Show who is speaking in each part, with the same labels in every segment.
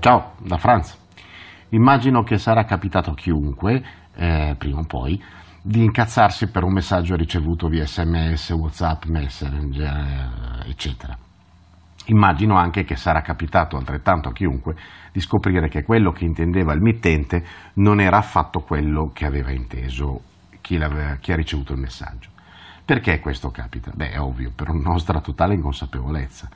Speaker 1: Ciao, da Franz. Immagino che sarà capitato a chiunque, eh, prima o poi, di incazzarsi per un messaggio ricevuto via sms, whatsapp, messenger, eccetera. Immagino anche che sarà capitato altrettanto a chiunque di scoprire che quello che intendeva il mittente non era affatto quello che aveva inteso chi, chi ha ricevuto il messaggio. Perché questo capita? Beh, è ovvio, per nostra totale inconsapevolezza.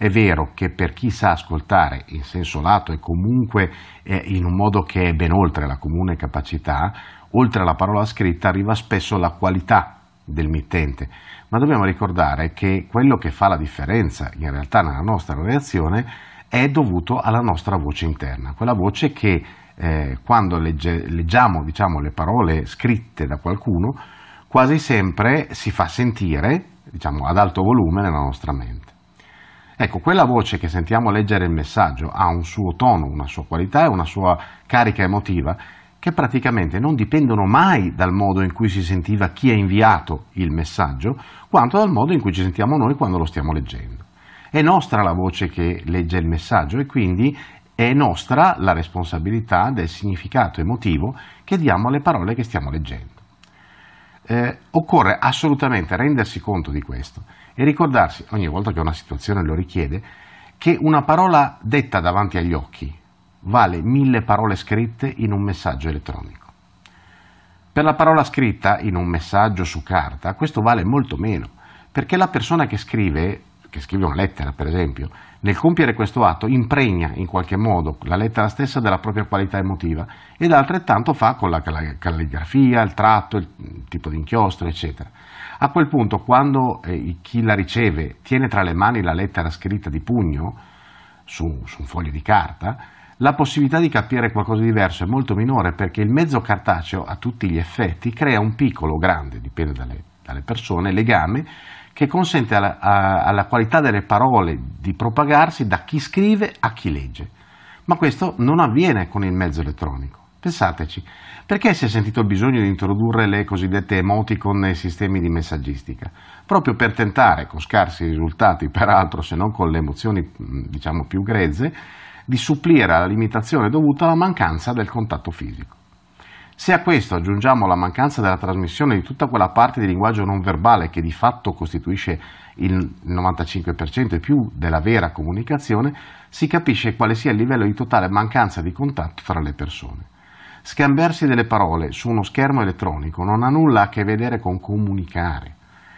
Speaker 1: È vero che per chi sa ascoltare in senso lato e comunque eh, in un modo che è ben oltre la comune capacità, oltre alla parola scritta arriva spesso la qualità del mittente, ma dobbiamo ricordare che quello che fa la differenza in realtà nella nostra reazione è dovuto alla nostra voce interna, quella voce che eh, quando legge, leggiamo diciamo, le parole scritte da qualcuno quasi sempre si fa sentire diciamo, ad alto volume nella nostra mente. Ecco, quella voce che sentiamo leggere il messaggio ha un suo tono, una sua qualità e una sua carica emotiva che praticamente non dipendono mai dal modo in cui si sentiva chi ha inviato il messaggio, quanto dal modo in cui ci sentiamo noi quando lo stiamo leggendo. È nostra la voce che legge il messaggio e quindi è nostra la responsabilità del significato emotivo che diamo alle parole che stiamo leggendo. Eh, occorre assolutamente rendersi conto di questo e ricordarsi, ogni volta che una situazione lo richiede, che una parola detta davanti agli occhi vale mille parole scritte in un messaggio elettronico. Per la parola scritta in un messaggio su carta questo vale molto meno, perché la persona che scrive, che scrive una lettera per esempio, nel compiere questo atto impregna in qualche modo la lettera stessa della propria qualità emotiva ed altrettanto fa con la calligrafia, il tratto, il tipo di inchiostro, eccetera. A quel punto, quando eh, chi la riceve tiene tra le mani la lettera scritta di pugno su, su un foglio di carta, la possibilità di capire qualcosa di diverso è molto minore perché il mezzo cartaceo a tutti gli effetti crea un piccolo o grande, dipende dalle, dalle persone, legame che consente alla, a, alla qualità delle parole di propagarsi da chi scrive a chi legge. Ma questo non avviene con il mezzo elettronico. Pensateci, perché si è sentito il bisogno di introdurre le cosiddette emoticon nei sistemi di messaggistica? Proprio per tentare, con scarsi risultati peraltro se non con le emozioni diciamo più grezze, di supplire alla limitazione dovuta alla mancanza del contatto fisico. Se a questo aggiungiamo la mancanza della trasmissione di tutta quella parte di linguaggio non verbale che di fatto costituisce il 95% e più della vera comunicazione, si capisce quale sia il livello di totale mancanza di contatto tra le persone. Scambiarsi delle parole su uno schermo elettronico non ha nulla a che vedere con comunicare.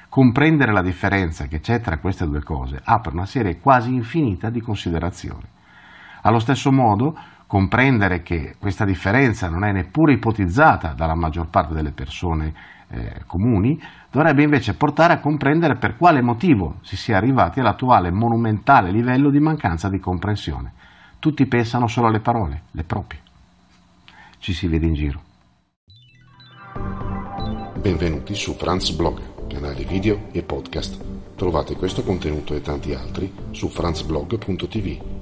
Speaker 1: Comprendere la differenza che c'è tra queste due cose apre una serie quasi infinita di considerazioni. Allo stesso modo, comprendere che questa differenza non è neppure ipotizzata dalla maggior parte delle persone eh, comuni, dovrebbe invece portare a comprendere per quale motivo si sia arrivati all'attuale monumentale livello di mancanza di comprensione. Tutti pensano solo alle parole, le proprie. Ci si vede in giro.
Speaker 2: Benvenuti su Franz Blog, canale video e podcast. Trovate questo contenuto e tanti altri su franzblog.tv